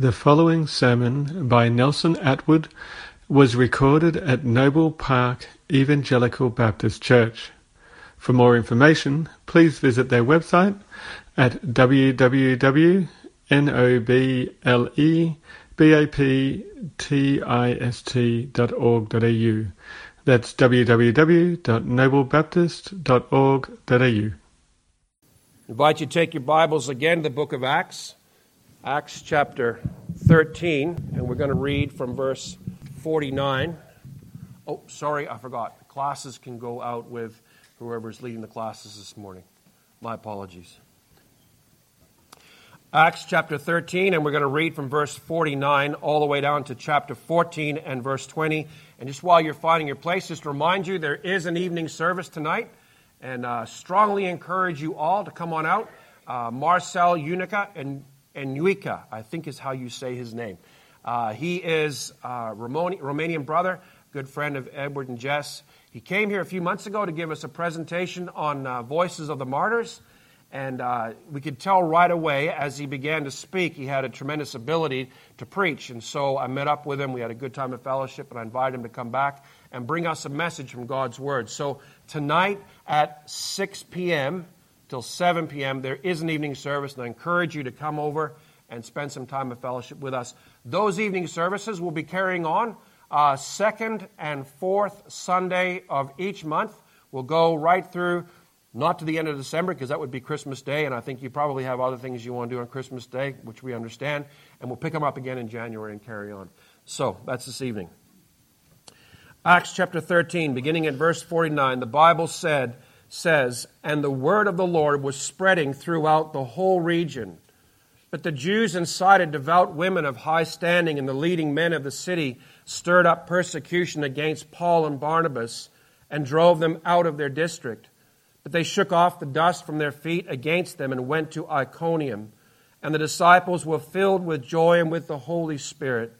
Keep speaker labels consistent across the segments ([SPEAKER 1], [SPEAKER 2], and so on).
[SPEAKER 1] The following sermon by Nelson Atwood was recorded at Noble Park Evangelical Baptist Church. For more information, please visit their website at www.noblebaptist.org.au. That's www.noblebaptist.org.au.
[SPEAKER 2] invite you to take your Bibles again the book of Acts. Acts chapter 13, and we're going to read from verse 49. Oh, sorry, I forgot. The classes can go out with whoever's leading the classes this morning. My apologies. Acts chapter 13, and we're going to read from verse 49 all the way down to chapter 14 and verse 20. And just while you're finding your place, just to remind you there is an evening service tonight, and uh, strongly encourage you all to come on out. Uh, Marcel Unica and Enuika, I think is how you say his name. Uh, he is a Romanian brother, good friend of Edward and Jess. He came here a few months ago to give us a presentation on uh, Voices of the Martyrs. And uh, we could tell right away as he began to speak, he had a tremendous ability to preach. And so I met up with him. We had a good time of fellowship, and I invited him to come back and bring us a message from God's Word. So tonight at 6 p.m., till 7 p.m. There is an evening service, and I encourage you to come over and spend some time of fellowship with us. Those evening services will be carrying on. Uh, second and fourth Sunday of each month. We'll go right through, not to the end of December, because that would be Christmas Day, and I think you probably have other things you want to do on Christmas Day, which we understand, and we'll pick them up again in January and carry on. So, that's this evening. Acts chapter 13, beginning at verse 49, the Bible said, says, And the word of the Lord was spreading throughout the whole region. But the Jews incited devout women of high standing, and the leading men of the city stirred up persecution against Paul and Barnabas and drove them out of their district. But they shook off the dust from their feet against them and went to Iconium. And the disciples were filled with joy and with the Holy Spirit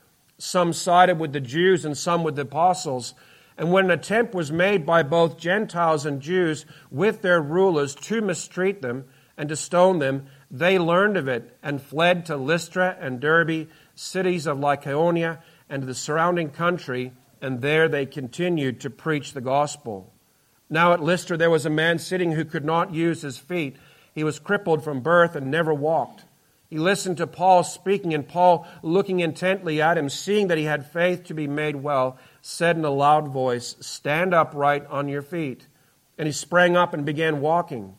[SPEAKER 2] Some sided with the Jews and some with the apostles. And when an attempt was made by both Gentiles and Jews with their rulers to mistreat them and to stone them, they learned of it and fled to Lystra and Derbe, cities of Lycaonia, and the surrounding country, and there they continued to preach the gospel. Now at Lystra there was a man sitting who could not use his feet. He was crippled from birth and never walked. He listened to Paul speaking, and Paul, looking intently at him, seeing that he had faith to be made well, said in a loud voice, Stand upright on your feet. And he sprang up and began walking.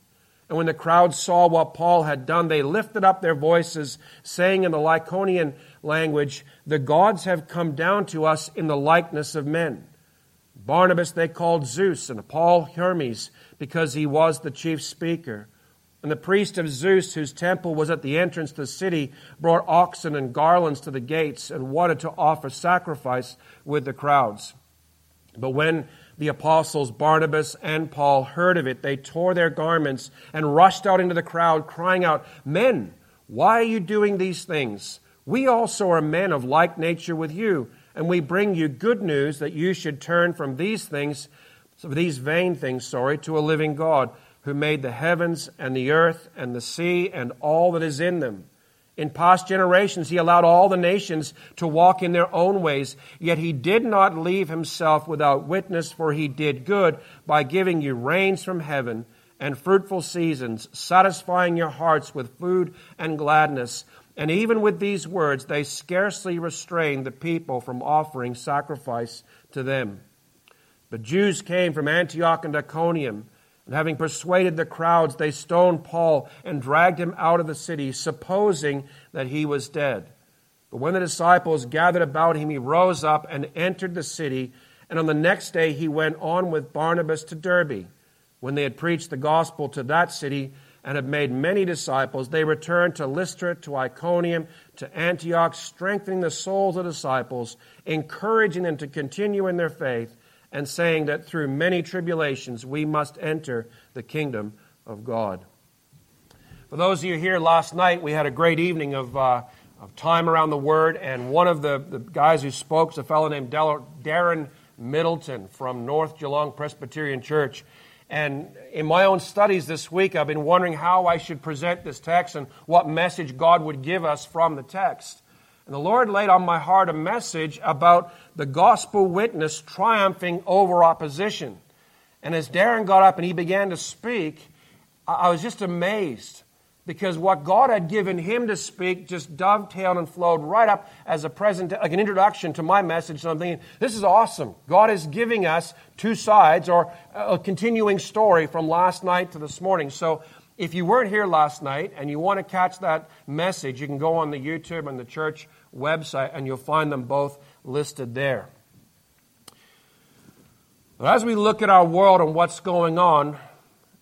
[SPEAKER 2] And when the crowd saw what Paul had done, they lifted up their voices, saying in the Lycaonian language, The gods have come down to us in the likeness of men. Barnabas they called Zeus, and Paul Hermes, because he was the chief speaker. And the priest of Zeus, whose temple was at the entrance to the city, brought oxen and garlands to the gates and wanted to offer sacrifice with the crowds. But when the apostles Barnabas and Paul heard of it, they tore their garments and rushed out into the crowd, crying out, Men, why are you doing these things? We also are men of like nature with you, and we bring you good news that you should turn from these things, these vain things, sorry, to a living God who made the heavens and the earth and the sea and all that is in them. In past generations, he allowed all the nations to walk in their own ways, yet he did not leave himself without witness, for he did good by giving you rains from heaven and fruitful seasons, satisfying your hearts with food and gladness. And even with these words, they scarcely restrained the people from offering sacrifice to them. But Jews came from Antioch and Iconium and having persuaded the crowds, they stoned Paul and dragged him out of the city, supposing that he was dead. But when the disciples gathered about him, he rose up and entered the city. And on the next day, he went on with Barnabas to Derbe. When they had preached the gospel to that city, and had made many disciples, they returned to Lystra, to Iconium, to Antioch, strengthening the souls of the disciples, encouraging them to continue in their faith, and saying that through many tribulations we must enter the kingdom of God. For those of you here last night, we had a great evening of, uh, of time around the Word, and one of the, the guys who spoke was a fellow named Darren Middleton from North Geelong Presbyterian Church. And in my own studies this week, I've been wondering how I should present this text and what message God would give us from the text. The Lord laid on my heart a message about the gospel witness triumphing over opposition. And as Darren got up and he began to speak, I was just amazed because what God had given him to speak just dovetailed and flowed right up as a present, like an introduction to my message. So I'm thinking, this is awesome. God is giving us two sides or a continuing story from last night to this morning. So if you weren't here last night and you want to catch that message, you can go on the YouTube and the church website and you'll find them both listed there. But as we look at our world and what's going on,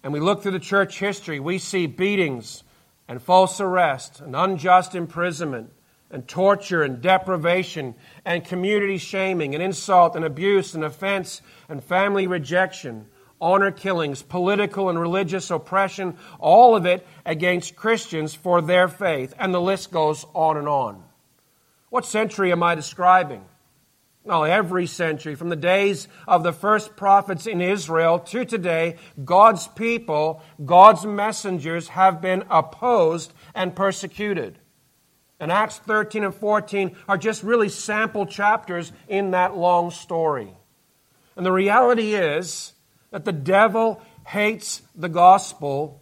[SPEAKER 2] and we look through the church history, we see beatings and false arrest and unjust imprisonment and torture and deprivation and community shaming and insult and abuse and offense and family rejection, honor killings, political and religious oppression, all of it against Christians for their faith. And the list goes on and on. What century am I describing? Well, every century, from the days of the first prophets in Israel to today, God's people, God's messengers have been opposed and persecuted. And Acts 13 and 14 are just really sample chapters in that long story. And the reality is that the devil hates the gospel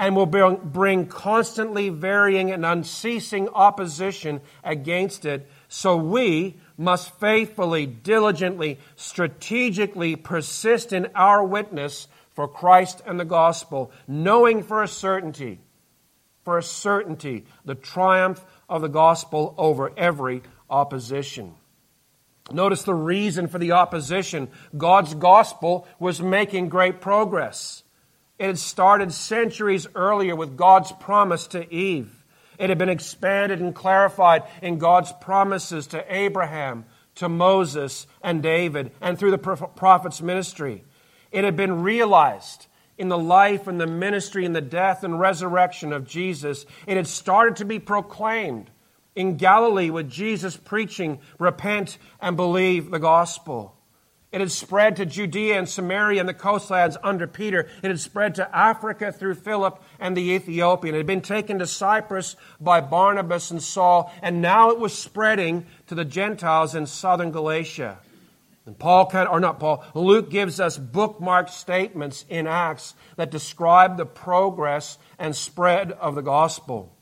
[SPEAKER 2] and will bring constantly varying and unceasing opposition against it. So we, must faithfully, diligently, strategically persist in our witness for Christ and the gospel, knowing for a certainty, for a certainty, the triumph of the gospel over every opposition. Notice the reason for the opposition. God's gospel was making great progress. It had started centuries earlier with God's promise to Eve. It had been expanded and clarified in God's promises to Abraham, to Moses, and David, and through the prophet's ministry. It had been realized in the life and the ministry and the death and resurrection of Jesus. It had started to be proclaimed in Galilee with Jesus preaching, Repent and believe the gospel. It had spread to Judea and Samaria and the coastlands under Peter. It had spread to Africa through Philip and the Ethiopian. It had been taken to Cyprus by Barnabas and Saul, and now it was spreading to the Gentiles in southern Galatia. And Paul, or not Paul, Luke gives us bookmarked statements in Acts that describe the progress and spread of the gospel.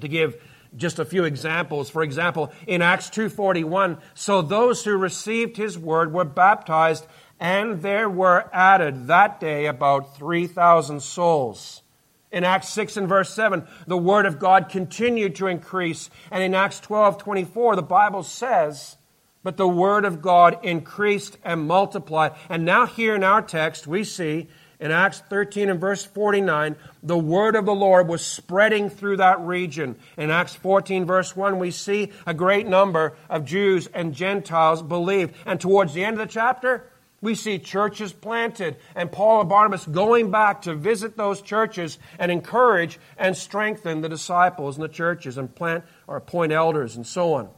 [SPEAKER 2] To give just a few examples. For example, in Acts 2:41, so those who received his word were baptized and there were added that day about 3,000 souls. In Acts 6 and verse 7, the word of God continued to increase. And in Acts 12, 24, the Bible says, but the word of God increased and multiplied. And now here in our text, we see in Acts 13 and verse 49, the word of the Lord was spreading through that region. In Acts 14 verse 1, we see a great number of Jews and Gentiles believed. And towards the end of the chapter, we see churches planted and Paul and Barnabas going back to visit those churches and encourage and strengthen the disciples in the churches and plant or appoint elders and so on.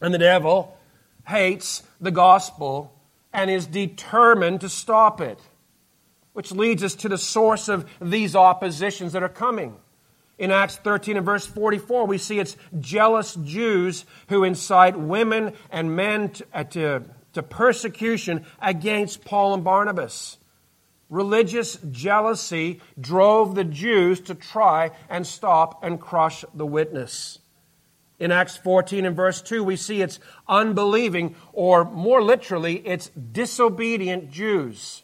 [SPEAKER 2] And the devil hates the gospel and is determined to stop it which leads us to the source of these oppositions that are coming. In Acts 13 and verse 44, we see it's jealous Jews who incite women and men to, uh, to, to persecution against Paul and Barnabas. Religious jealousy drove the Jews to try and stop and crush the witness. In Acts 14 and verse 2, we see it's unbelieving, or more literally, it's disobedient Jews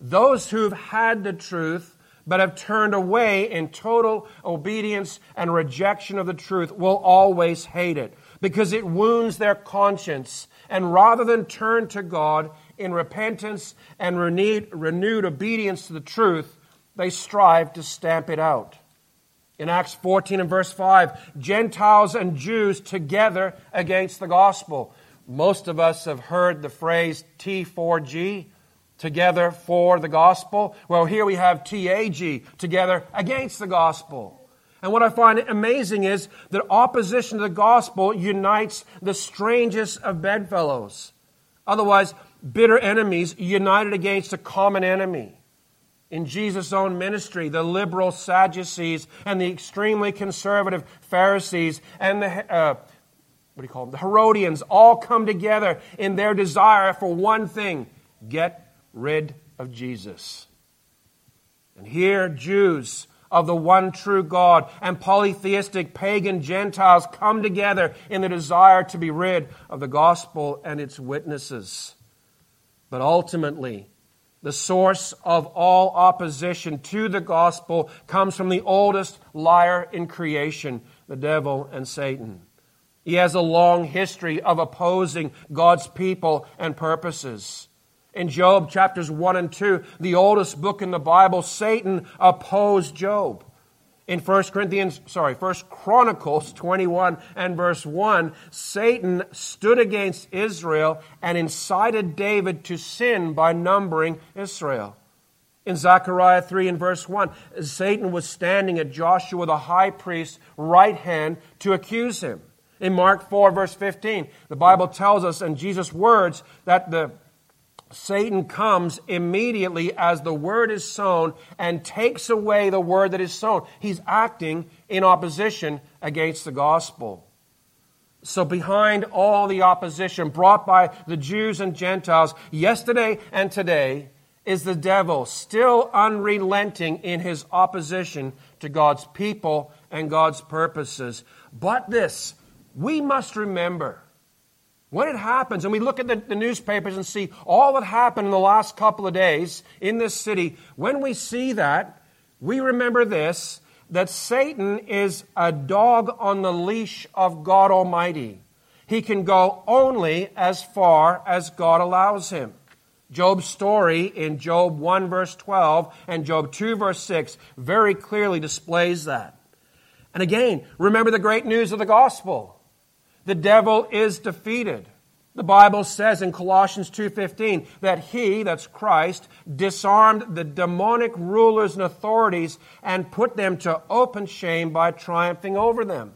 [SPEAKER 2] those who've had the truth but have turned away in total obedience and rejection of the truth will always hate it because it wounds their conscience. And rather than turn to God in repentance and renewed, renewed obedience to the truth, they strive to stamp it out. In Acts 14 and verse 5, Gentiles and Jews together against the gospel. Most of us have heard the phrase T4G, together for the gospel. Well, here we have TAG, together against the gospel. And what I find amazing is that opposition to the gospel unites the strangest of bedfellows. Otherwise, bitter enemies united against a common enemy. In Jesus' own ministry, the liberal Sadducees and the extremely conservative Pharisees and the, uh, what do you call them? The Herodians all come together in their desire for one thing get rid of Jesus. And here, Jews of the one true God and polytheistic pagan Gentiles come together in the desire to be rid of the gospel and its witnesses. But ultimately, the source of all opposition to the gospel comes from the oldest liar in creation, the devil and Satan. He has a long history of opposing God's people and purposes. In Job chapters 1 and 2, the oldest book in the Bible, Satan opposed Job. In 1 Corinthians, sorry, 1 Chronicles 21 and verse 1, Satan stood against Israel and incited David to sin by numbering Israel. In Zechariah 3 and verse 1, Satan was standing at Joshua the high priest's right hand to accuse him. In Mark 4 verse 15, the Bible tells us in Jesus' words that the Satan comes immediately as the word is sown and takes away the word that is sown. He's acting in opposition against the gospel. So, behind all the opposition brought by the Jews and Gentiles yesterday and today is the devil, still unrelenting in his opposition to God's people and God's purposes. But this, we must remember when it happens, and we look at the, the, newspapers and see all that happened in the last couple of days in this city, when we see that, we remember this that Satan is a dog on the leash of God Almighty. He can go only as far as God allows him. Job's story in Job 1 verse 12 and Job 2 verse 6 very clearly displays that. And again, remember the great news of the gospel the devil is defeated. The Bible says in Colossians 2:15 that he, that's Christ, disarmed the demonic rulers and authorities and put them to open shame by triumphing over them.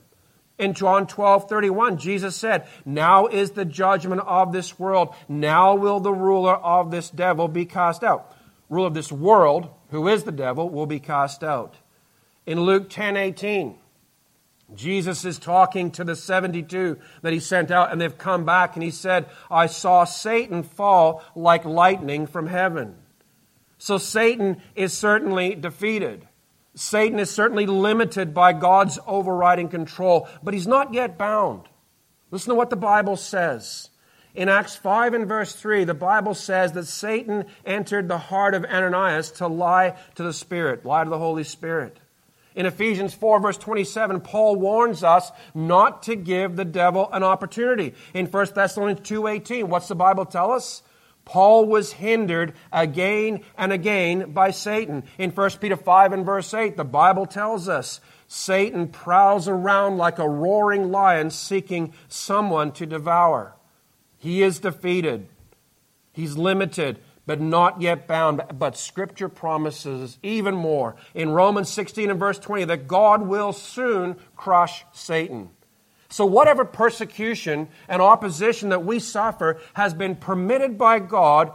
[SPEAKER 2] In John 12:31, Jesus said, "Now is the judgment of this world. Now will the ruler of this devil be cast out." Ruler of this world, who is the devil, will be cast out. In Luke 10:18, Jesus is talking to the 72 that he sent out, and they've come back, and he said, I saw Satan fall like lightning from heaven. So Satan is certainly defeated. Satan is certainly limited by God's overriding control, but he's not yet bound. Listen to what the Bible says. In Acts 5 and verse 3, the Bible says that Satan entered the heart of Ananias to lie to the Spirit, lie to the Holy Spirit. In Ephesians 4 verse 27, Paul warns us not to give the devil an opportunity. In 1 Thessalonians 2.18, what's the Bible tell us? Paul was hindered again and again by Satan. In 1 Peter 5 and verse 8, the Bible tells us Satan prowls around like a roaring lion seeking someone to devour. He is defeated. He's limited but not yet bound. But Scripture promises even more in Romans 16 and verse 20 that God will soon crush Satan. So, whatever persecution and opposition that we suffer has been permitted by God,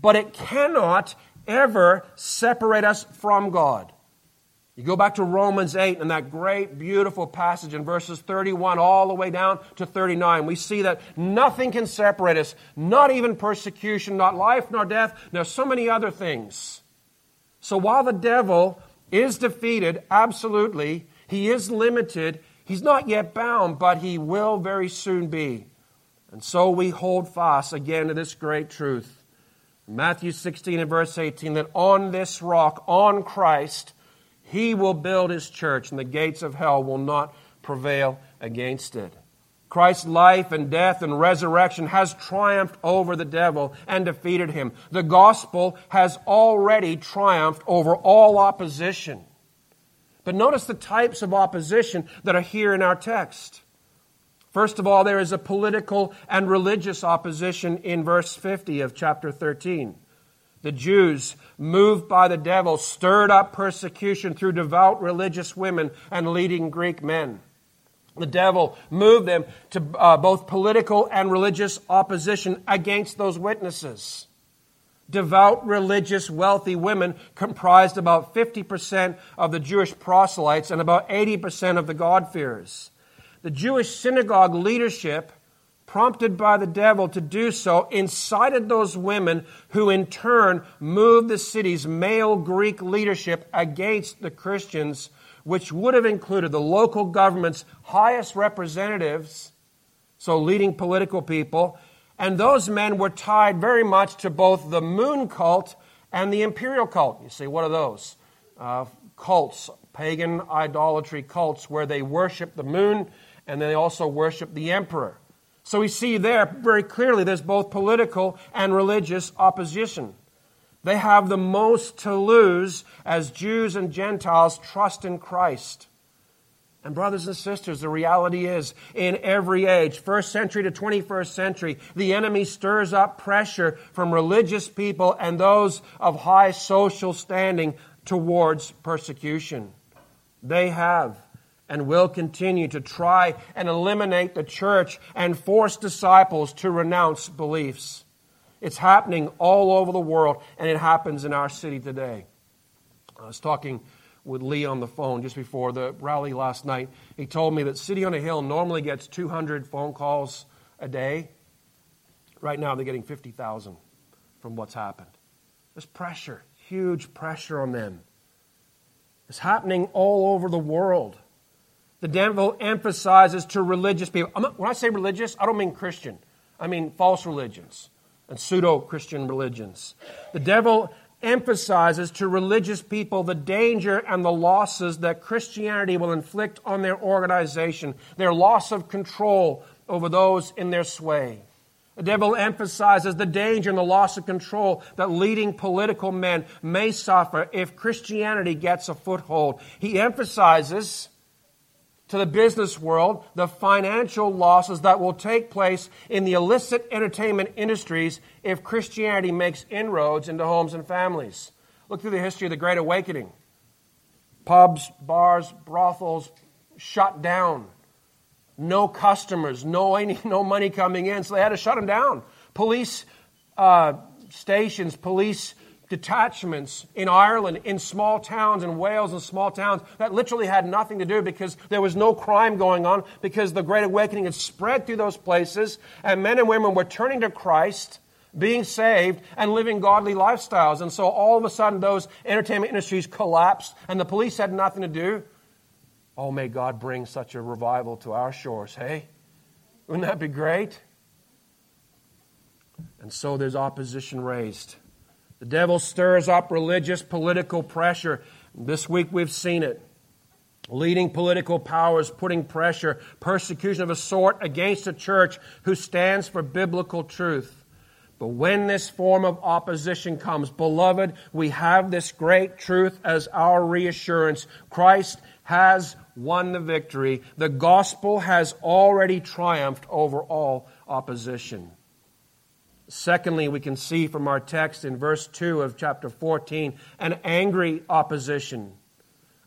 [SPEAKER 2] but it cannot ever separate us from God. You go back to Romans 8 and that great, beautiful passage in verses 31 all the way down to 39. We see that nothing can separate us, not even persecution, not life nor death, nor so many other things. So while the devil is defeated, absolutely, he is limited. He's not yet bound, but he will very soon be. And so we hold fast again to this great truth. Matthew 16 and verse 18 that on this rock, on Christ, he will build his church, and the gates of hell will not prevail against it. Christ's life and death and resurrection has triumphed over the devil and defeated him. The gospel has already triumphed over all opposition. But notice the types of opposition that are here in our text. First of all, there is a political and religious opposition in verse 50 of chapter 13. The Jews, moved by the devil, stirred up persecution through devout religious women and leading Greek men. The devil moved them to uh, both political and religious opposition against those witnesses. Devout, religious, wealthy women comprised about 50% of the Jewish proselytes and about 80% of the God-fearers. The Jewish synagogue leadership prompted by the devil to do so, incited those women who in turn moved the city's male Greek leadership against the Christians, which would have included the local government's highest representatives, so leading political people, and those men were tied very much to both the moon cult and the imperial cult. You see, what are those? Uh, cults, pagan idolatry cults, where they worship the moon and they also worship the emperor. So we see there very clearly there's both political and religious opposition. They have the most to lose as Jews and Gentiles trust in Christ. And, brothers and sisters, the reality is in every age, first century to 21st century, the enemy stirs up pressure from religious people and those of high social standing towards persecution. They have and will continue to try and eliminate the church and force disciples to renounce beliefs. It's happening all over the world, and it happens in our city today. I was talking with Lee on the phone just before the rally last night. He told me that City on a Hill normally gets 200 phone calls a day. Right now, they're getting 50,000 from what's happened. There's pressure, huge pressure on them. It's happening all over the world. The devil emphasizes to religious people. when I say religious, I don't mean Christian. I mean false religions and pseudo Christian religions. The devil emphasizes to religious people the danger and the losses that Christianity will inflict on their organization, their loss of control over those in their sway. The devil emphasizes the danger and the loss of control that leading political men may suffer if Christianity gets a foothold. He emphasizes to the business world the financial losses that will take place in the illicit entertainment industries if Christianity makes inroads into homes and families. Look through the history of the Great Awakening. Pubs, bars, brothels shut down. No customers, no, any, no money coming in, so they had to shut them down. Police uh, stations, police detachments in Ireland, in small towns, in Wales and small towns that literally had nothing to do because there was no crime going on, because the Great Awakening had spread through those places, and men and women were turning to Christ, being saved, and living godly lifestyles. And so all of a sudden, those entertainment industries collapsed, and the police had nothing to do. Oh, may God bring such a revival to our shores, hey? Wouldn't that be great? And so there's opposition raised. The devil stirs up religious political pressure. This week we've seen it. Leading political powers putting pressure, persecution of a sort against a church who stands for biblical truth. But when this form of opposition comes, beloved, we have this great truth as our reassurance. Christ has won the victory. The gospel has already triumphed over all opposition. Secondly, we can see from our text in verse 2 of chapter 14 an angry opposition.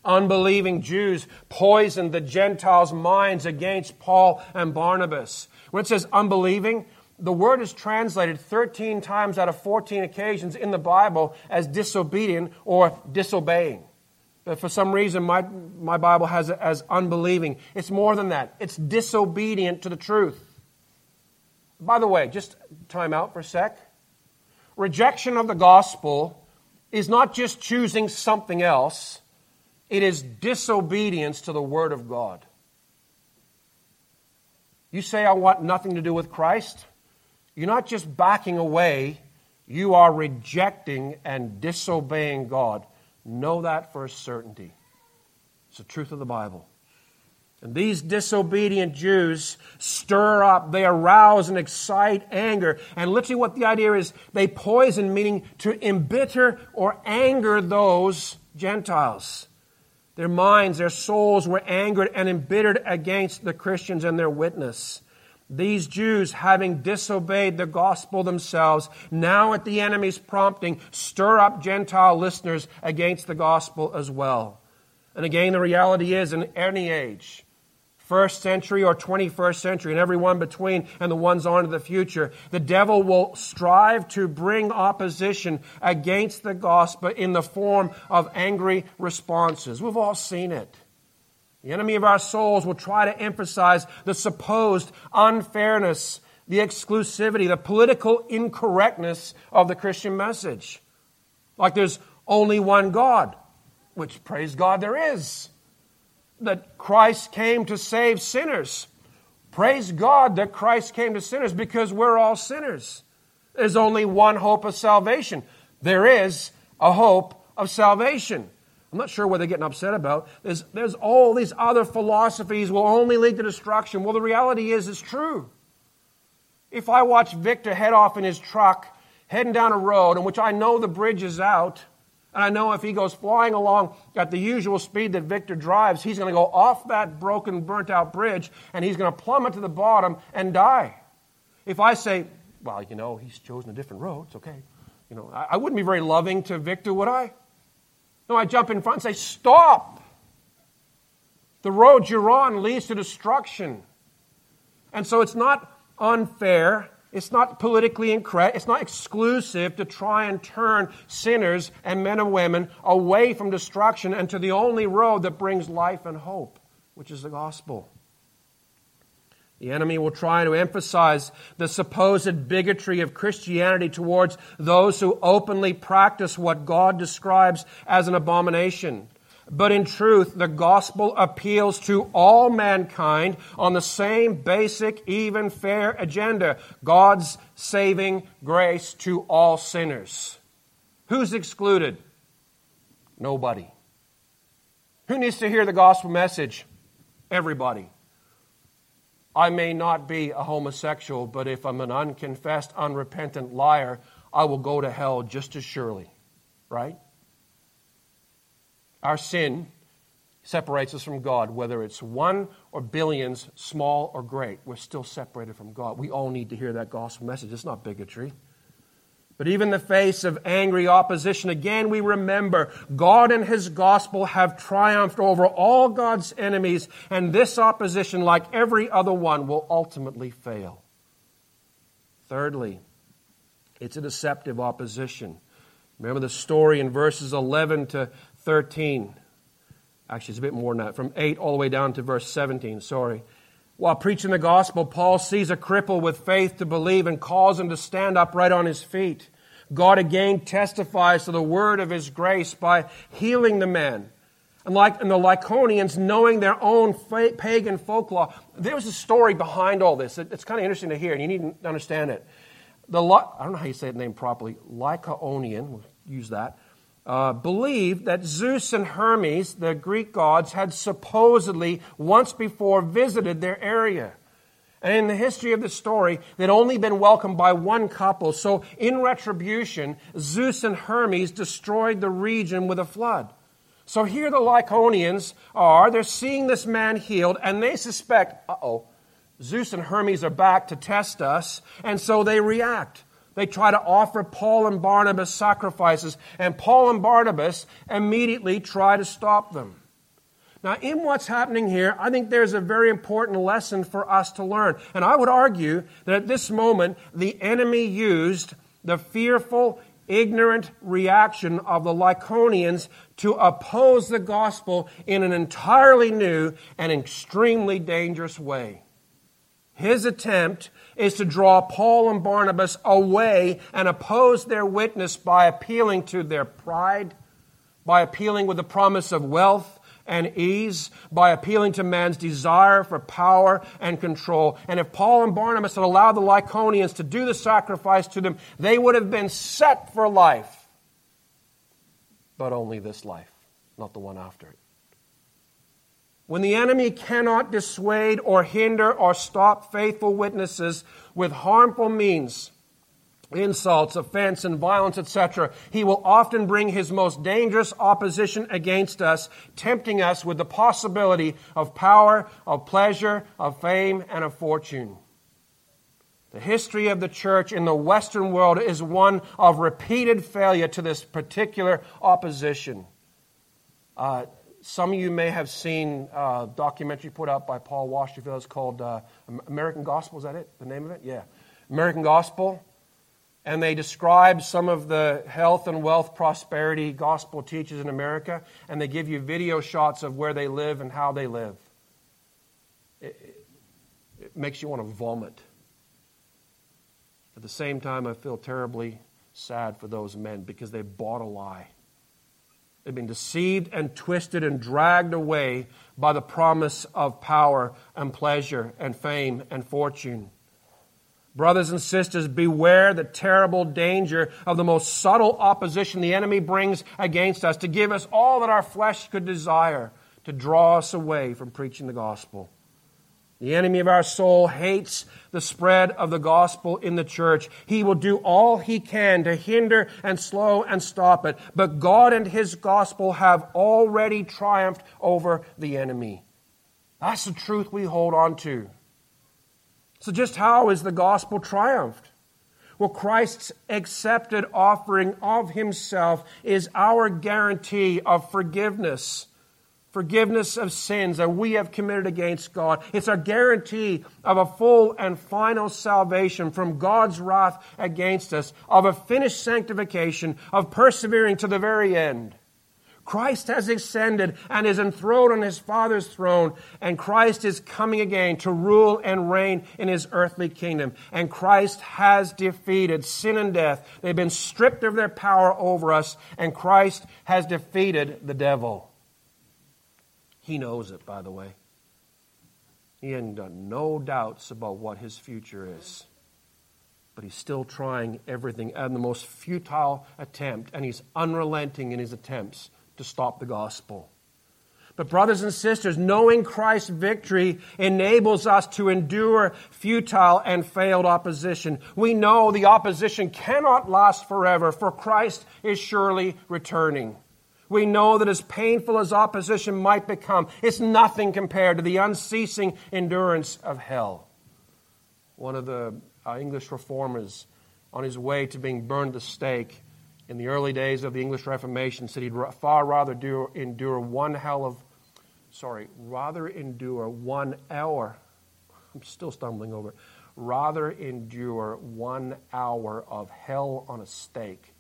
[SPEAKER 2] Unbelieving Jews poisoned the Gentiles' minds against Paul and Barnabas. When it says unbelieving, the word is translated 13 times out of 14 occasions in the Bible as disobedient or disobeying. But for some reason, my, my Bible has it as unbelieving. It's more than that, it's disobedient to the truth. By the way, just time out for a sec. Rejection of the gospel is not just choosing something else, it is disobedience to the word of God. You say, I want nothing to do with Christ. You're not just backing away, you are rejecting and disobeying God. Know that for a certainty. It's the truth of the Bible. And these disobedient Jews stir up, they arouse and excite anger. And literally, what the idea is, they poison, meaning to embitter or anger those Gentiles. Their minds, their souls were angered and embittered against the Christians and their witness. These Jews, having disobeyed the gospel themselves, now at the enemy's prompting, stir up Gentile listeners against the gospel as well. And again, the reality is in any age, first century or 21st century, and every one between, and the ones on to the future, the devil will strive to bring opposition against the gospel in the form of angry responses. We've all seen it. The enemy of our souls will try to emphasize the supposed unfairness, the exclusivity, the political incorrectness of the Christian message. Like there's only one God, which praise God there is that Christ came to save sinners. Praise God that Christ came to sinners because we're all sinners. There's only one hope of salvation. There is a hope of salvation. I'm not sure what they're getting upset about. There's, there's all these other philosophies will only lead to destruction. Well, the reality is it's true. If I watch Victor head off in his truck, heading down a road in which I know the bridge is out, and I know if he goes flying along at the usual speed that Victor drives, he's going to go off that broken, burnt out bridge and he's going to plummet to the bottom and die. If I say, well, you know, he's chosen a different road, it's okay. You know, I, I wouldn't be very loving to Victor, would I? No, I jump in front and say, stop. The road you're on leads to destruction. And so it's not unfair it's not politically incorrect. It's not exclusive to try and turn sinners and men and women away from destruction and to the only road that brings life and hope, which is the gospel. The enemy will try to emphasize the supposed bigotry of Christianity towards those who openly practice what God describes as an abomination. But in truth, the gospel appeals to all mankind on the same basic, even, fair agenda God's saving grace to all sinners. Who's excluded? Nobody. Who needs to hear the gospel message? Everybody. I may not be a homosexual, but if I'm an unconfessed, unrepentant liar, I will go to hell just as surely. Right? Our sin separates us from God, whether it's one or billions, small or great. We're still separated from God. We all need to hear that gospel message. It's not bigotry. But even in the face of angry opposition, again we remember God and His gospel have triumphed over all God's enemies, and this opposition, like every other one, will ultimately fail. Thirdly, it's a deceptive opposition. Remember the story in verses 11 to 13. Actually, it's a bit more than that, from 8 all the way down to verse 17, sorry. While preaching the gospel, Paul sees a cripple with faith to believe and calls him to stand upright on his feet. God again testifies to the word of his grace by healing the man. And like and the Lycaonians, knowing their own pagan folklore, there was a story behind all this. It's kind of interesting to hear, and you need to understand it. The I don't know how you say the name properly. Lycaonian, we'll use that uh, believed that Zeus and Hermes, the Greek gods, had supposedly once before visited their area. And in the history of the story, they'd only been welcomed by one couple. So, in retribution, Zeus and Hermes destroyed the region with a flood. So, here the Lycaonians are. They're seeing this man healed, and they suspect, uh oh, Zeus and Hermes are back to test us. And so they react. They try to offer Paul and Barnabas sacrifices, and Paul and Barnabas immediately try to stop them. Now, in what's happening here, I think there's a very important lesson for us to learn. And I would argue that at this moment, the enemy used the fearful, ignorant reaction of the Lycaonians to oppose the gospel in an entirely new and extremely dangerous way. His attempt is to draw Paul and Barnabas away and oppose their witness by appealing to their pride, by appealing with the promise of wealth and ease, by appealing to man's desire for power and control. And if Paul and Barnabas had allowed the Lycaonians to do the sacrifice to them, they would have been set for life. But only this life, not the one after it. When the enemy cannot dissuade or hinder or stop faithful witnesses with harmful means, insults, offense, and violence, etc., he will often bring his most dangerous opposition against us, tempting us with the possibility of power, of pleasure, of fame, and of fortune. The history of the church in the Western world is one of repeated failure to this particular opposition. Uh, some of you may have seen a documentary put out by Paul Washerville. It's called uh, American Gospel. Is that it? The name of it? Yeah. American Gospel. And they describe some of the health and wealth prosperity gospel teachers in America, and they give you video shots of where they live and how they live. It, it makes you want to vomit. At the same time, I feel terribly sad for those men because they bought a lie. They've been deceived and twisted and dragged away by the promise of power and pleasure and fame and fortune. Brothers and sisters, beware the terrible danger of the most subtle opposition the enemy brings against us to give us all that our flesh could desire, to draw us away from preaching the gospel. The enemy of our soul hates the spread of the gospel in the church. He will do all he can to hinder and slow and stop it. But God and his gospel have already triumphed over the enemy. That's the truth we hold on to. So, just how is the gospel triumphed? Well, Christ's accepted offering of himself is our guarantee of forgiveness forgiveness of sins that we have committed against God. It's a guarantee of a full and final salvation from God's wrath against us, of a finished sanctification, of persevering to the very end. Christ has ascended and is enthroned on his Father's throne, and Christ is coming again to rule and reign in his earthly kingdom. And Christ has defeated sin and death. They've been stripped of their power over us, and Christ has defeated the devil. He knows it, by the way. He got no doubts about what his future is. But he's still trying everything and the most futile attempt, and he's unrelenting in his attempts to stop the gospel. But, brothers and sisters, knowing Christ's victory enables us to endure futile and failed opposition. We know the opposition cannot last forever, for Christ is surely returning we know that as painful as opposition might become, it's nothing compared to the unceasing endurance of hell. One of the uh, English reformers, on his way to being burned at the stake in the early days of the English Reformation, said he'd far rather do, endure one hell of, sorry, rather endure one hour. I'm still stumbling over it. Rather endure one hour of hell on a stake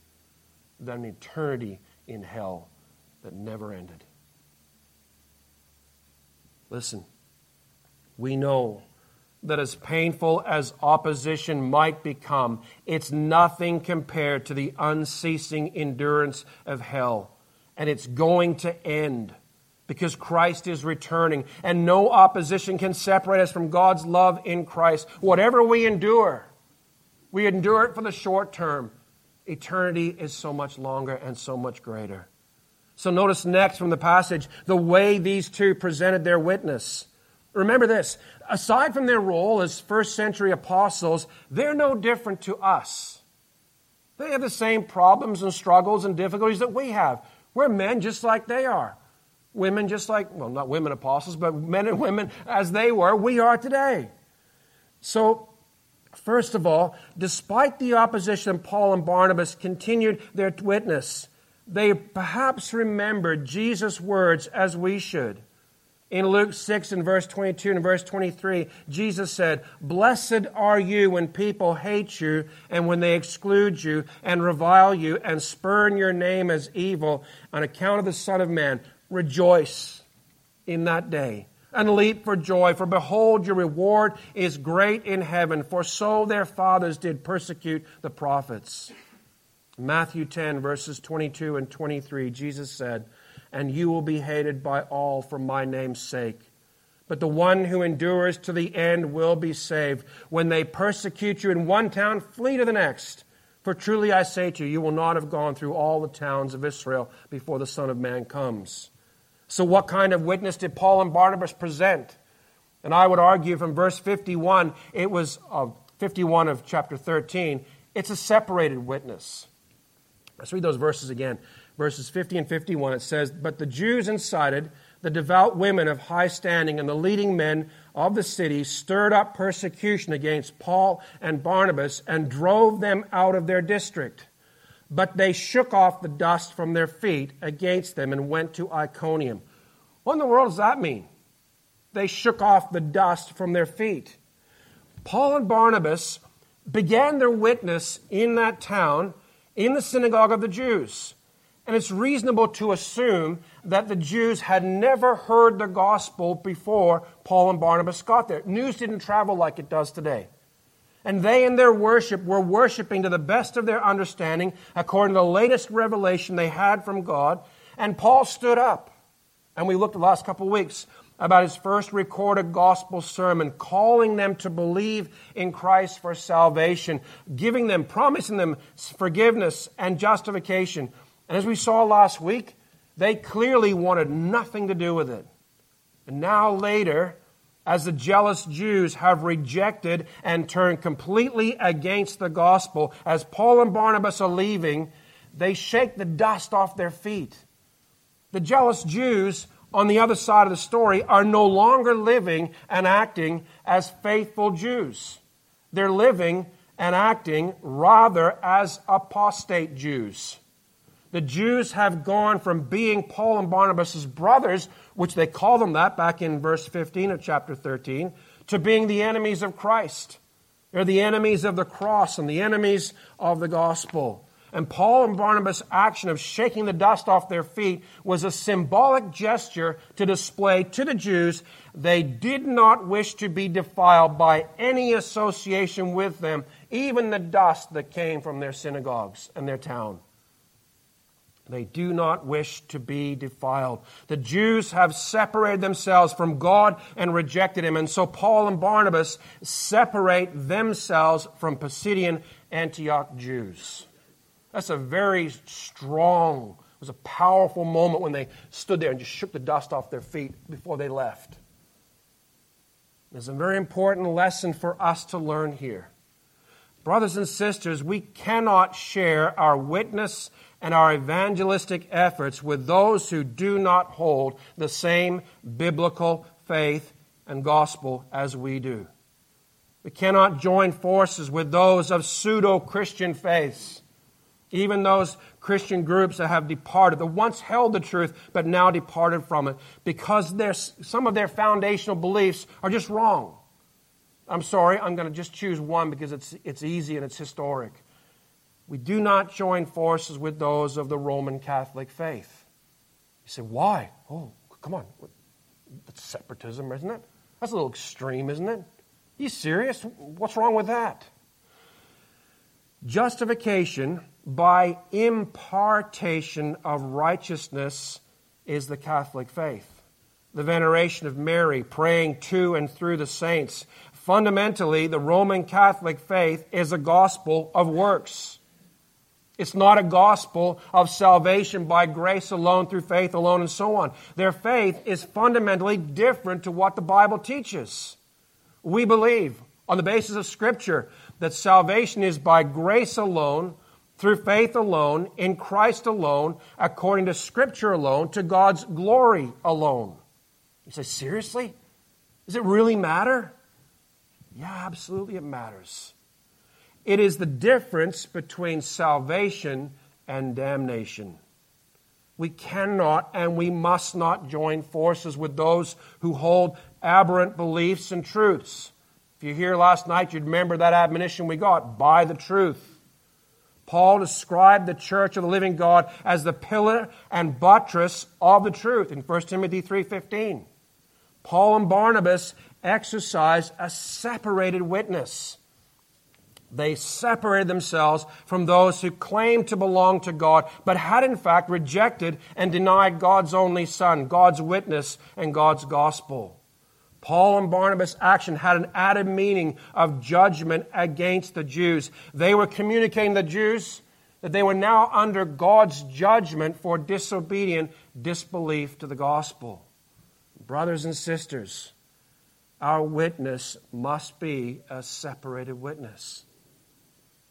[SPEAKER 2] than eternity in hell that never ended. Listen, we know that as painful as opposition might become, it's nothing compared to the unceasing endurance of hell. And it's going to end because Christ is returning, and no opposition can separate us from God's love in Christ. Whatever we endure, we endure it for the short term. Eternity is so much longer and so much greater. So notice next from the passage the way these two presented their witness. Remember this aside from their role as first century apostles, they're no different to us. They have the same problems and struggles and difficulties that we have. We're men just like they are. Women just like, well, not women apostles, but men and women as they were, we are today. So, first of all, despite the opposition, Paul and Barnabas continued their witness they perhaps remembered Jesus' words as we should. In Luke 6 and verse 22 and verse 23, Jesus said, Blessed are you when people hate you and when they exclude you and revile you and spurn your name as evil on account of the Son of Man. Rejoice in that day and leap for joy, for behold, your reward is great in heaven, for so their fathers did persecute the prophets. Matthew 10, verses 22 and 23, Jesus said, And you will be hated by all for my name's sake. But the one who endures to the end will be saved. When they persecute you in one town, flee to the next. For truly I say to you, you will not have gone through all the towns of Israel before the Son of Man comes. So, what kind of witness did Paul and Barnabas present? And I would argue from verse 51, it was uh, 51 of chapter 13, it's a separated witness. Let's read those verses again. Verses 50 and 51, it says, But the Jews incited the devout women of high standing and the leading men of the city stirred up persecution against Paul and Barnabas and drove them out of their district. But they shook off the dust from their feet against them and went to Iconium. What in the world does that mean? They shook off the dust from their feet. Paul and Barnabas began their witness in that town in the synagogue of the Jews. And it's reasonable to assume that the Jews had never heard the gospel before Paul and Barnabas got there. News didn't travel like it does today. And they, in their worship, were worshiping to the best of their understanding according to the latest revelation they had from God. And Paul stood up. And we looked the last couple of weeks about his first recorded gospel sermon, calling them to believe in Christ for salvation, giving them, promising them forgiveness and justification. And as we saw last week, they clearly wanted nothing to do with it. And now, later, as the jealous Jews have rejected and turned completely against the gospel, as Paul and Barnabas are leaving, they shake the dust off their feet. The jealous Jews on the other side of the story are no longer living and acting as faithful Jews. They're living and acting rather as apostate Jews. The Jews have gone from being Paul and Barnabas' brothers, which they call them that back in verse 15 of chapter 13, to being the enemies of Christ. They're the enemies of the cross and the enemies of the gospel. And Paul and Barnabas' action of shaking the dust off their feet was a symbolic gesture to display to the Jews they did not wish to be defiled by any association with them, even the dust that came from their synagogues and their town. They do not wish to be defiled. The Jews have separated themselves from God and rejected Him. And so Paul and Barnabas separate themselves from Pisidian Antioch Jews. That's a very strong, it was a powerful moment when they stood there and just shook the dust off their feet before they left. There's a very important lesson for us to learn here. Brothers and sisters, we cannot share our witness and our evangelistic efforts with those who do not hold the same biblical faith and gospel as we do. We cannot join forces with those of pseudo Christian faiths, even those Christian groups that have departed, that once held the truth but now departed from it, because some of their foundational beliefs are just wrong. I'm sorry, I'm going to just choose one because it's, it's easy and it's historic. We do not join forces with those of the Roman Catholic faith. You say, why? Oh, come on. That's separatism, isn't it? That's a little extreme, isn't it? Are you serious? What's wrong with that? Justification by impartation of righteousness is the Catholic faith. The veneration of Mary, praying to and through the saints. Fundamentally, the Roman Catholic faith is a gospel of works. It's not a gospel of salvation by grace alone, through faith alone, and so on. Their faith is fundamentally different to what the Bible teaches. We believe, on the basis of Scripture, that salvation is by grace alone, through faith alone, in Christ alone, according to Scripture alone, to God's glory alone. You say, seriously? Does it really matter? Yeah, absolutely it matters. It is the difference between salvation and damnation. We cannot and we must not join forces with those who hold aberrant beliefs and truths. If you're here last night, you'd remember that admonition we got buy the truth. Paul described the church of the living God as the pillar and buttress of the truth in 1 Timothy 3:15. Paul and Barnabas exercised a separated witness. They separated themselves from those who claimed to belong to God, but had in fact rejected and denied God's only Son, God's witness, and God's gospel. Paul and Barnabas' action had an added meaning of judgment against the Jews. They were communicating to the Jews that they were now under God's judgment for disobedient, disbelief to the gospel. Brothers and sisters, our witness must be a separated witness.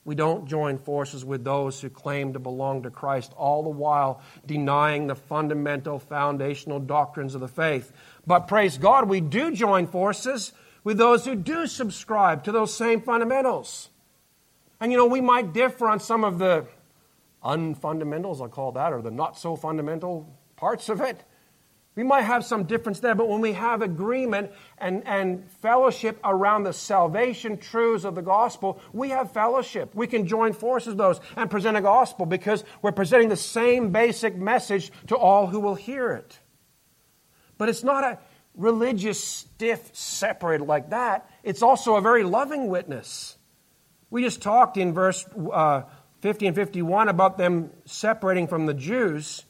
[SPEAKER 2] We don't join forces with those who claim to belong to Christ, all the while denying the fundamental foundational doctrines of the faith. But praise God, we do join forces with those who do subscribe to those same fundamentals. And you know, we might differ on some of the unfundamentals, I'll call that, or the not so fundamental parts of it. We might have some difference there, but when we have agreement and, and fellowship around the salvation truths of the gospel, we have fellowship. We can join forces those and present a gospel because we're presenting the same basic message to all who will hear it. But it's not a religious, stiff, separated like that. It's also a very loving witness. We just talked in verse uh, 50 and 51 about them separating from the Jews.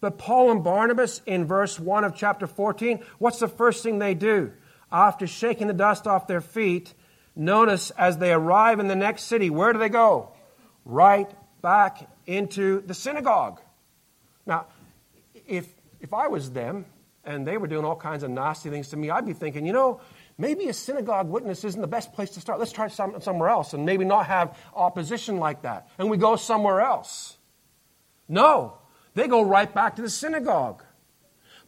[SPEAKER 2] But Paul and Barnabas in verse 1 of chapter 14, what's the first thing they do? After shaking the dust off their feet, notice as they arrive in the next city, where do they go? Right back into the synagogue. Now, if, if I was them and they were doing all kinds of nasty things to me, I'd be thinking, you know, maybe a synagogue witness isn't the best place to start. Let's try some, somewhere else and maybe not have opposition like that. And we go somewhere else. No, they go right back to the synagogue.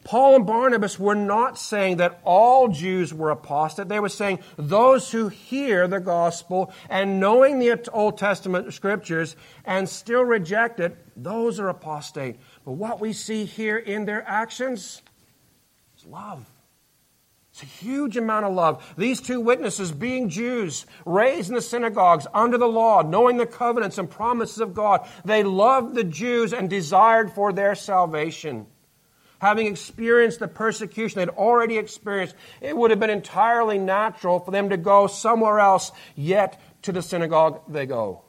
[SPEAKER 2] Paul and Barnabas were not saying that all Jews were apostate. They were saying those who hear the gospel and knowing the Old Testament scriptures and still reject it, those are apostate. But what we see here in their actions is love. It's a huge amount of love. These two witnesses, being Jews, raised in the synagogues under the law, knowing the covenants and promises of God, they loved the Jews and desired for their salvation. Having experienced the persecution they'd already experienced, it would have been entirely natural for them to go somewhere else, yet to the synagogue they go.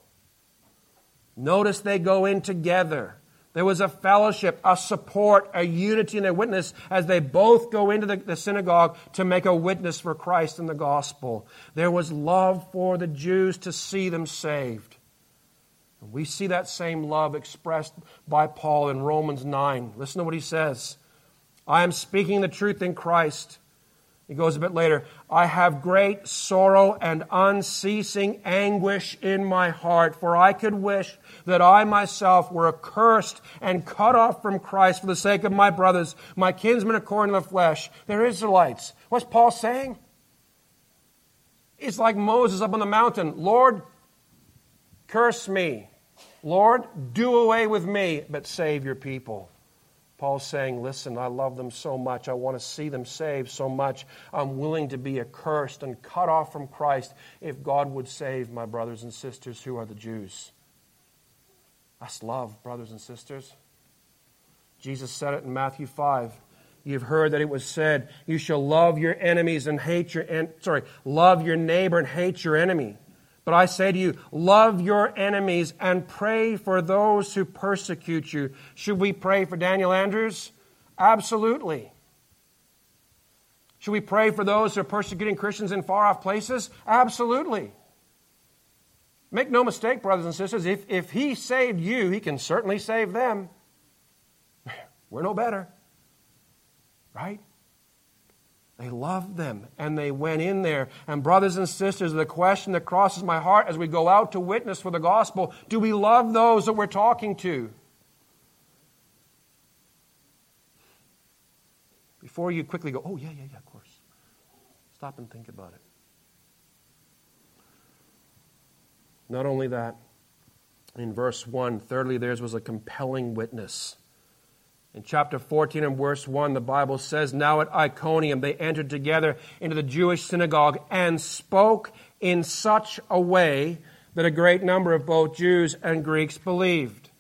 [SPEAKER 2] Notice they go in together. There was a fellowship, a support, a unity and a witness as they both go into the, the, synagogue to make a witness for Christ and the gospel. There was love for the Jews to see them saved. And we see that same love expressed by Paul in Romans 9. Listen to what he says I am speaking the truth in Christ. He goes a bit later, I have great sorrow and unceasing anguish in my heart, for I could wish that I myself were accursed and cut off from Christ for the sake of my brothers, my kinsmen according to the flesh. They're Israelites. What's Paul saying? It's like Moses up on the mountain Lord, curse me. Lord, do away with me, but save your people. Paul's saying, Listen, I love them so much. I want to see them saved so much. I'm willing to be accursed and cut off from Christ if God would save my brothers and sisters who are the Jews. That's love, brothers and sisters. Jesus said it in Matthew 5. You've heard that it was said, You shall love your enemies and hate your, en- sorry, love your neighbor and hate your enemy. But I say to you, love your enemies and pray for those who persecute you. Should we pray for Daniel Andrews? Absolutely. Should we pray for those who are persecuting Christians in far off places? Absolutely. Make no mistake, brothers and sisters, if, if he saved you, he can certainly save them. We're no better. Right? They loved them and they went in there. And, brothers and sisters, the question that crosses my heart as we go out to witness for the gospel do we love those that we're talking to? Before you quickly go, oh, yeah, yeah, yeah, of course. Stop and think about it. Not only that, in verse 1, thirdly, theirs was a compelling witness. In chapter 14 and verse 1, the Bible says, Now at Iconium they entered together into the Jewish synagogue and spoke in such a way that a great number of both Jews and Greeks believed.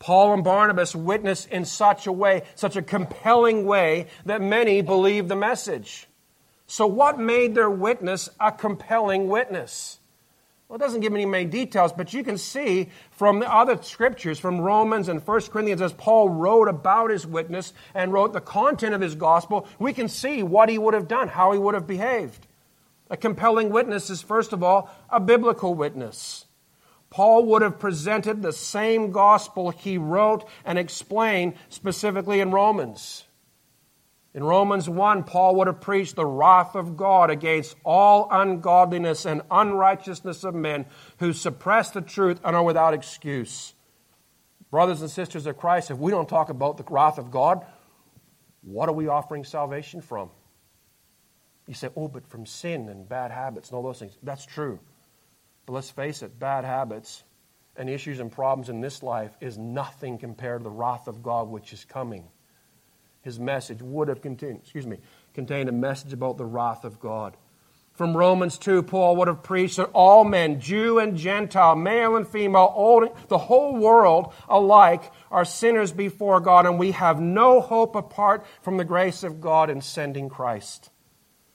[SPEAKER 2] Paul and Barnabas witnessed in such a way, such a compelling way, that many believed the message. So, what made their witness a compelling witness? Well, it doesn't give any many details, but you can see from the other scriptures, from Romans and 1 Corinthians, as Paul wrote about his witness and wrote the content of his gospel, we can see what he would have done, how he would have behaved. A compelling witness is, first of all, a biblical witness. Paul would have presented the same gospel he wrote and explained specifically in Romans. In Romans 1, Paul would have preached the wrath of God against all ungodliness and unrighteousness of men who suppress the truth and are without excuse. Brothers and sisters of Christ, if we don't talk about the wrath of God, what are we offering salvation from? You say, oh, but from sin and bad habits and all those things. That's true. But let's face it, bad habits and issues and problems in this life is nothing compared to the wrath of God which is coming. His message would have contained, excuse me, contained a message about the wrath of God. From Romans 2, Paul would have preached that all men, Jew and Gentile, male and female, old, the whole world alike are sinners before God, and we have no hope apart from the grace of God in sending Christ.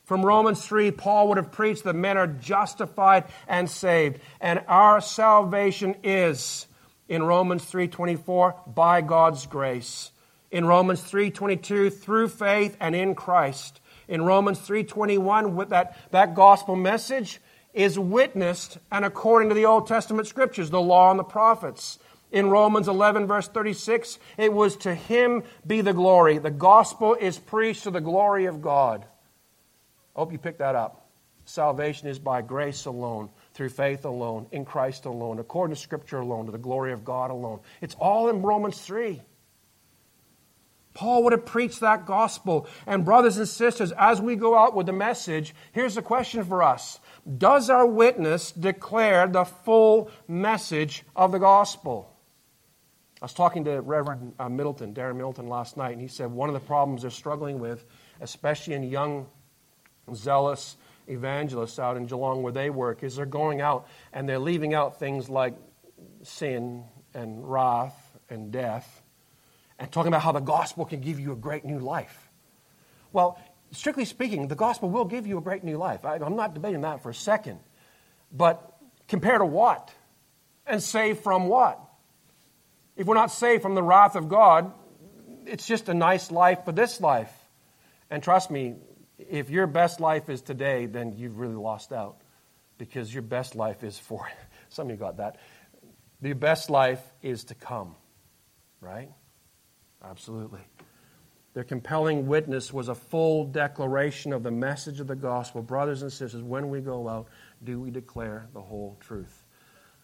[SPEAKER 2] From Romans 3, Paul would have preached that men are justified and saved. And our salvation is, in Romans 3.24, by God's grace. In Romans 3.22, through faith and in Christ. In Romans 3.21, with that, that gospel message is witnessed and according to the Old Testament scriptures, the law and the prophets. In Romans 11, verse 36, it was to him be the glory. The gospel is preached to the glory of God. I hope you pick that up. Salvation is by grace alone, through faith alone, in Christ alone, according to Scripture alone, to the glory of God alone. It's all in Romans 3. Paul would have preached that gospel. And, brothers and sisters, as we go out with the message, here's the question for us Does our witness declare the full message of the gospel? I was talking to Reverend uh, Middleton, Darren Middleton, last night, and he said one of the problems they're struggling with, especially in young zealous evangelists out in Geelong where they work is they're going out and they're leaving out things like sin and wrath and death and talking about how the gospel can give you a great new life. Well, strictly speaking, the gospel will give you a great new life. I, am not debating that for a second. But compared to what? And saved from what? If we're not saved from the wrath of God, it's just a nice life for this life. And trust me, if your best life is today, then you've really lost out because your best life is for, some of you got that. The best life is to come, right? Absolutely. Their compelling witness was a full declaration of the message of the gospel. Brothers and sisters, when we go out, do we declare the whole truth?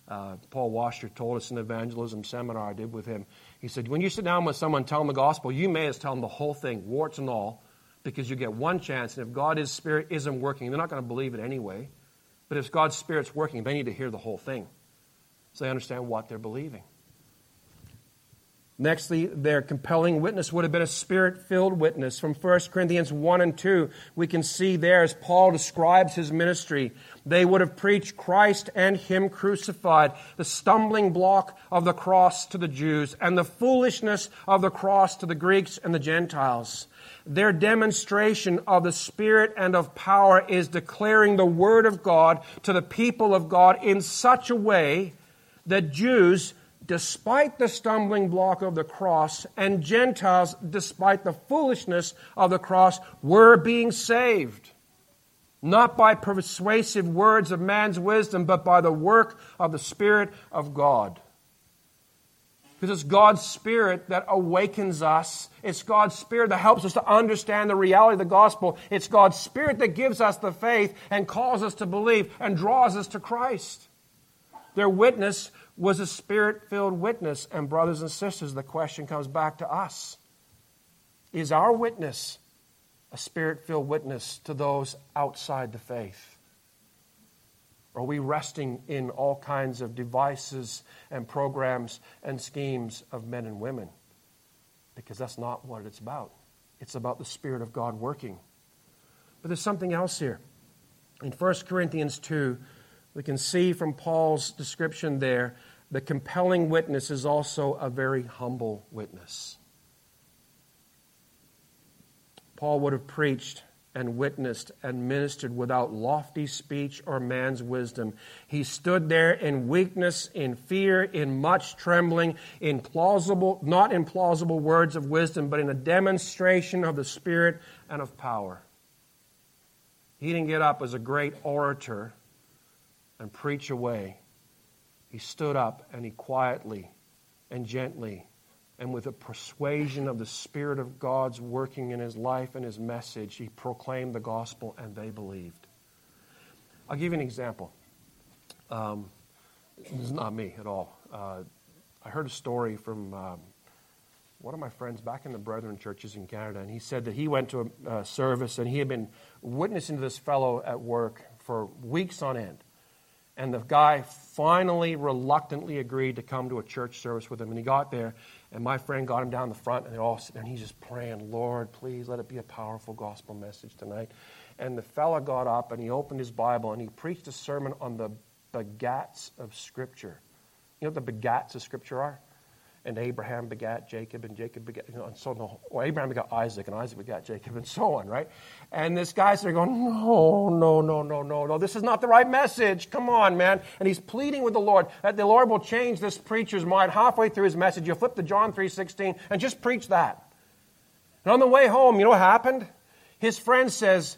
[SPEAKER 2] Uh, Paul Washer told us in the evangelism seminar I did with him. He said, When you sit down with someone, tell them the gospel, you may as tell them the whole thing, warts and all, because you get one chance, and if God's Spirit isn't working, they're not going to believe it anyway. But if God's Spirit's working, they need to hear the whole thing so they understand what they're believing. Nextly, their compelling witness would have been a spirit filled witness. From 1 Corinthians 1 and 2, we can see there as Paul describes his ministry, they would have preached Christ and Him crucified, the stumbling block of the cross to the Jews, and the foolishness of the cross to the Greeks and the Gentiles. Their demonstration of the Spirit and of power is declaring the Word of God to the people of God in such a way that Jews, despite the stumbling block of the cross, and Gentiles, despite the foolishness of the cross, were being saved. Not by persuasive words of man's wisdom, but by the work of the Spirit of God. Because it's God's Spirit that awakens us. It's God's Spirit that helps us to understand the reality of the gospel. It's God's Spirit that gives us the faith and calls us to believe and draws us to Christ. Their witness was a spirit filled witness. And, brothers and sisters, the question comes back to us Is our witness a spirit filled witness to those outside the faith? Are we resting in all kinds of devices and programs and schemes of men and women? Because that's not what it's about. It's about the Spirit of God working. But there's something else here. In 1 Corinthians 2, we can see from Paul's description there the compelling witness is also a very humble witness. Paul would have preached and witnessed and ministered without lofty speech or man's wisdom. He stood there in weakness, in fear, in much trembling, in plausible, not in plausible words of wisdom, but in a demonstration of the Spirit and of power. He didn't get up as a great orator and preach away. He stood up and he quietly and gently and with a persuasion of the Spirit of God's working in his life and his message, he proclaimed the gospel and they believed. I'll give you an example. Um, this is not me at all. Uh, I heard a story from um, one of my friends back in the Brethren churches in Canada, and he said that he went to a, a service and he had been witnessing to this fellow at work for weeks on end. And the guy finally, reluctantly agreed to come to a church service with him. And he got there, and my friend got him down the front, and they all there, and he's just praying, Lord, please let it be a powerful gospel message tonight. And the fella got up, and he opened his Bible, and he preached a sermon on the begats of Scripture. You know what the begats of Scripture are? And Abraham begat Jacob, and Jacob begat, you know, and so on. Or Abraham begat Isaac, and Isaac begat Jacob, and so on, right? And this guy's there going, no, no, no, no, no, no, this is not the right message. Come on, man. And he's pleading with the Lord that the Lord will change this preacher's mind halfway through his message. You'll flip to John 3.16 and just preach that. And on the way home, you know what happened? His friend says,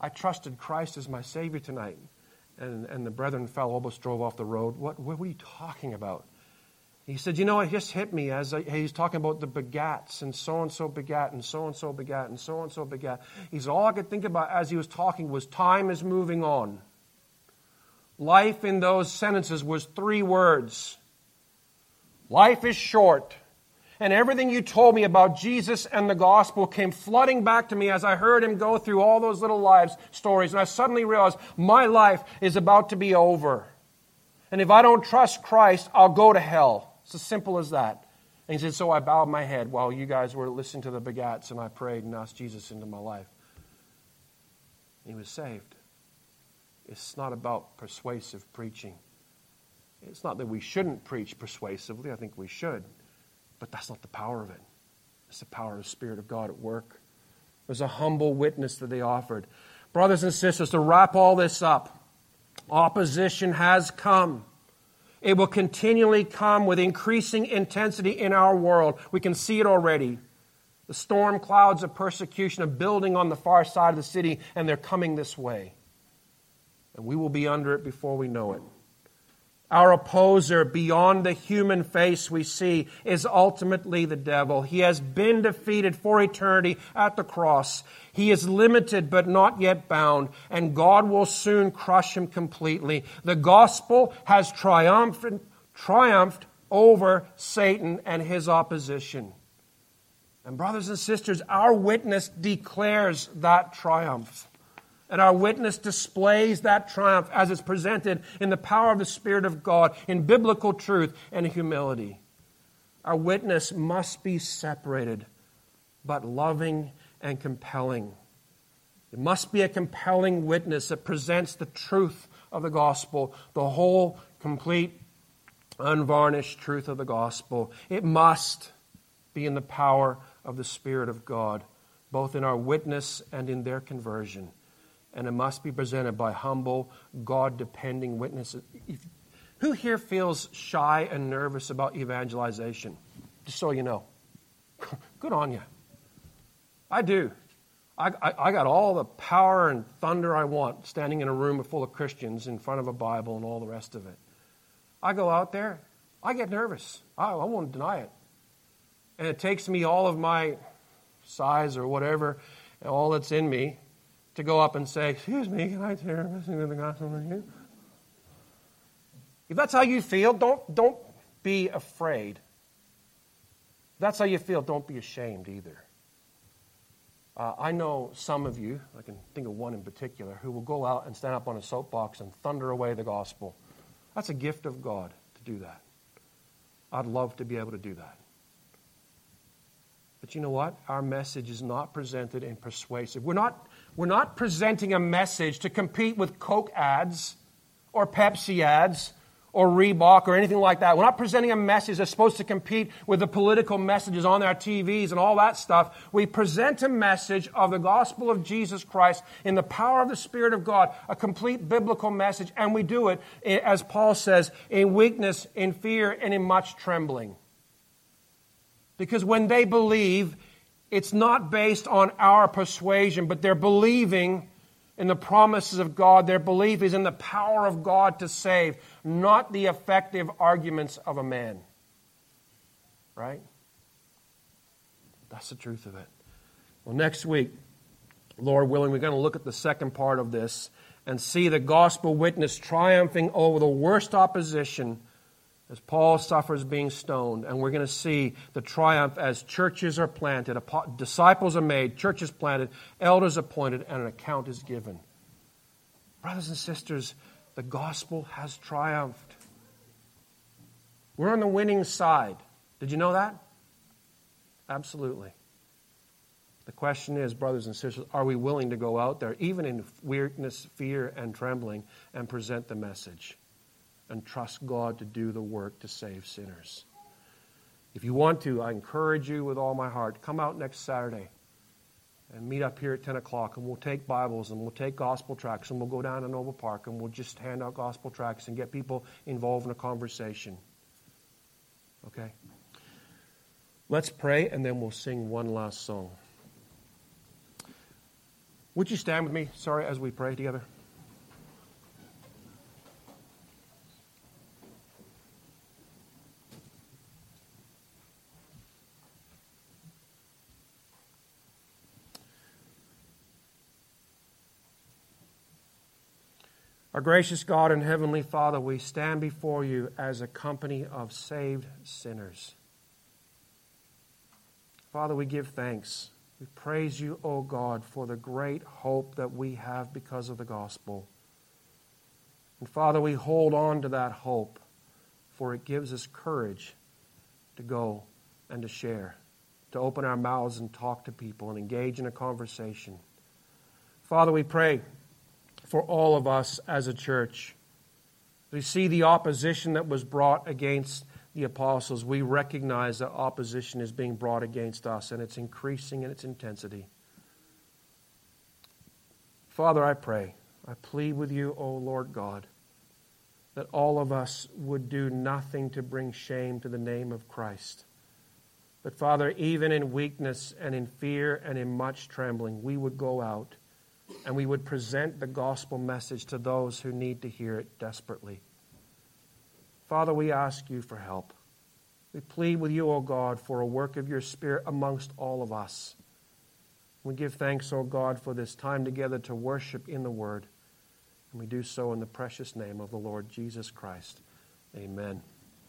[SPEAKER 2] I trusted Christ as my Savior tonight. And, and the brethren fell, almost drove off the road. What, what were you talking about? He said, You know, it just hit me as I, he's talking about the begats and so and so begat and so and so begat and so and so begat. He's all I could think about as he was talking was time is moving on. Life in those sentences was three words Life is short. And everything you told me about Jesus and the gospel came flooding back to me as I heard him go through all those little lives stories. And I suddenly realized my life is about to be over. And if I don't trust Christ, I'll go to hell. It's as simple as that. And he said, So I bowed my head while you guys were listening to the begats, and I prayed and asked Jesus into my life. And He was saved. It's not about persuasive preaching. It's not that we shouldn't preach persuasively, I think we should, but that's not the power of it. It's the power of the Spirit of God at work. It was a humble witness that they offered. Brothers and sisters, to wrap all this up, opposition has come. It will continually come with increasing intensity in our world. We can see it already. The storm clouds of persecution are building on the far side of the city, and they're coming this way. And we will be under it before we know it. Our opposer, beyond the human face we see, is ultimately the devil. He has been defeated for eternity at the cross. He is limited but not yet bound, and God will soon crush him completely. The gospel has triumphed, triumphed over Satan and his opposition. And, brothers and sisters, our witness declares that triumph. And our witness displays that triumph as it's presented in the power of the Spirit of God, in biblical truth and humility. Our witness must be separated, but loving and compelling. It must be a compelling witness that presents the truth of the gospel, the whole, complete, unvarnished truth of the gospel. It must be in the power of the Spirit of God, both in our witness and in their conversion and it must be presented by humble, God depending witnesses. If, who here feels shy and nervous about evangelization? Just so you know. Good on you. I do. I, I, I, got all the power and thunder I want standing in a room full of Christians in front of a Bible and all the rest of it. I go out there, I get nervous. I, I won't deny it. And it takes me all of my size or whatever, all that's in me, to go up and say, Excuse me, can I share the gospel with you? If that's how you feel, don't, don't be afraid. If that's how you feel, don't be ashamed either. Uh, I know some of you, I can think of one in particular, who will go out and stand up on a soapbox and thunder away the gospel. That's a gift of God to do that. I'd love to be able to do that. But you know what? Our message is not presented in persuasive. We're not, we're not presenting a message to compete with Coke ads or Pepsi ads or Reebok or anything like that. We're not presenting a message that's supposed to compete with the political messages on our TVs and all that stuff. We present a message of the gospel of Jesus Christ in the power of the Spirit of God, a complete biblical message, and we do it, eh, as Paul says, in weakness, in fear, and in much trembling. Because when they believe, it's not based on our persuasion, but they're believing in the promises of God. Their belief is in the power of God to save, not the effective arguments of a man. Right? That's the truth of it. Well, next week, Lord willing, we're going to look at the second part of this and see the gospel witness triumphing over the worst opposition as Paul suffers being stoned. And we're going to see the triumph as churches are planted, disciples are made, churches planted, elders appointed, and an account is given. Brothers and sisters, the gospel has triumphed. We're on the winning side. Did you know that? Absolutely. The question is, brothers and sisters, are we willing to go out there, even in weirdness, fear, and trembling, and present the message and trust God to do the work to save sinners? If you want to, I encourage you with all my heart, come out next Saturday and meet up here at 10 o'clock, and we'll take Bibles and we'll take gospel tracts, and we'll go down to Noble Park and we'll just hand out gospel tracts and get people involved in a conversation. Okay? Let's pray, and then we'll sing one last song. Would you stand with me, sorry, as we pray together? Our gracious God and Heavenly Father, we stand before you as a company of saved sinners. Father, we give thanks we praise you, O God, for the great hope that we have because of the gospel. And Father, we hold on to that hope, for it gives us courage to go and to share, to open our mouths and talk to people and engage in a conversation. Father, we pray for all of us as a church. We see the opposition that was brought against the apostles, we recognize that opposition is being brought against us and it's increasing in its intensity. Father, I pray, I plead with you, O Lord God, that all of us would do nothing to bring shame to the name of Christ. But Father, even in weakness and in fear and in much trembling, we would go out and we would present the gospel message to those who need to hear it desperately. Father, we ask you for help. We plead with you, O God, for a work of your Spirit amongst all of us. We give thanks, O God, for this time together to worship in the Word. And we do so in the precious name of the Lord Jesus Christ. Amen.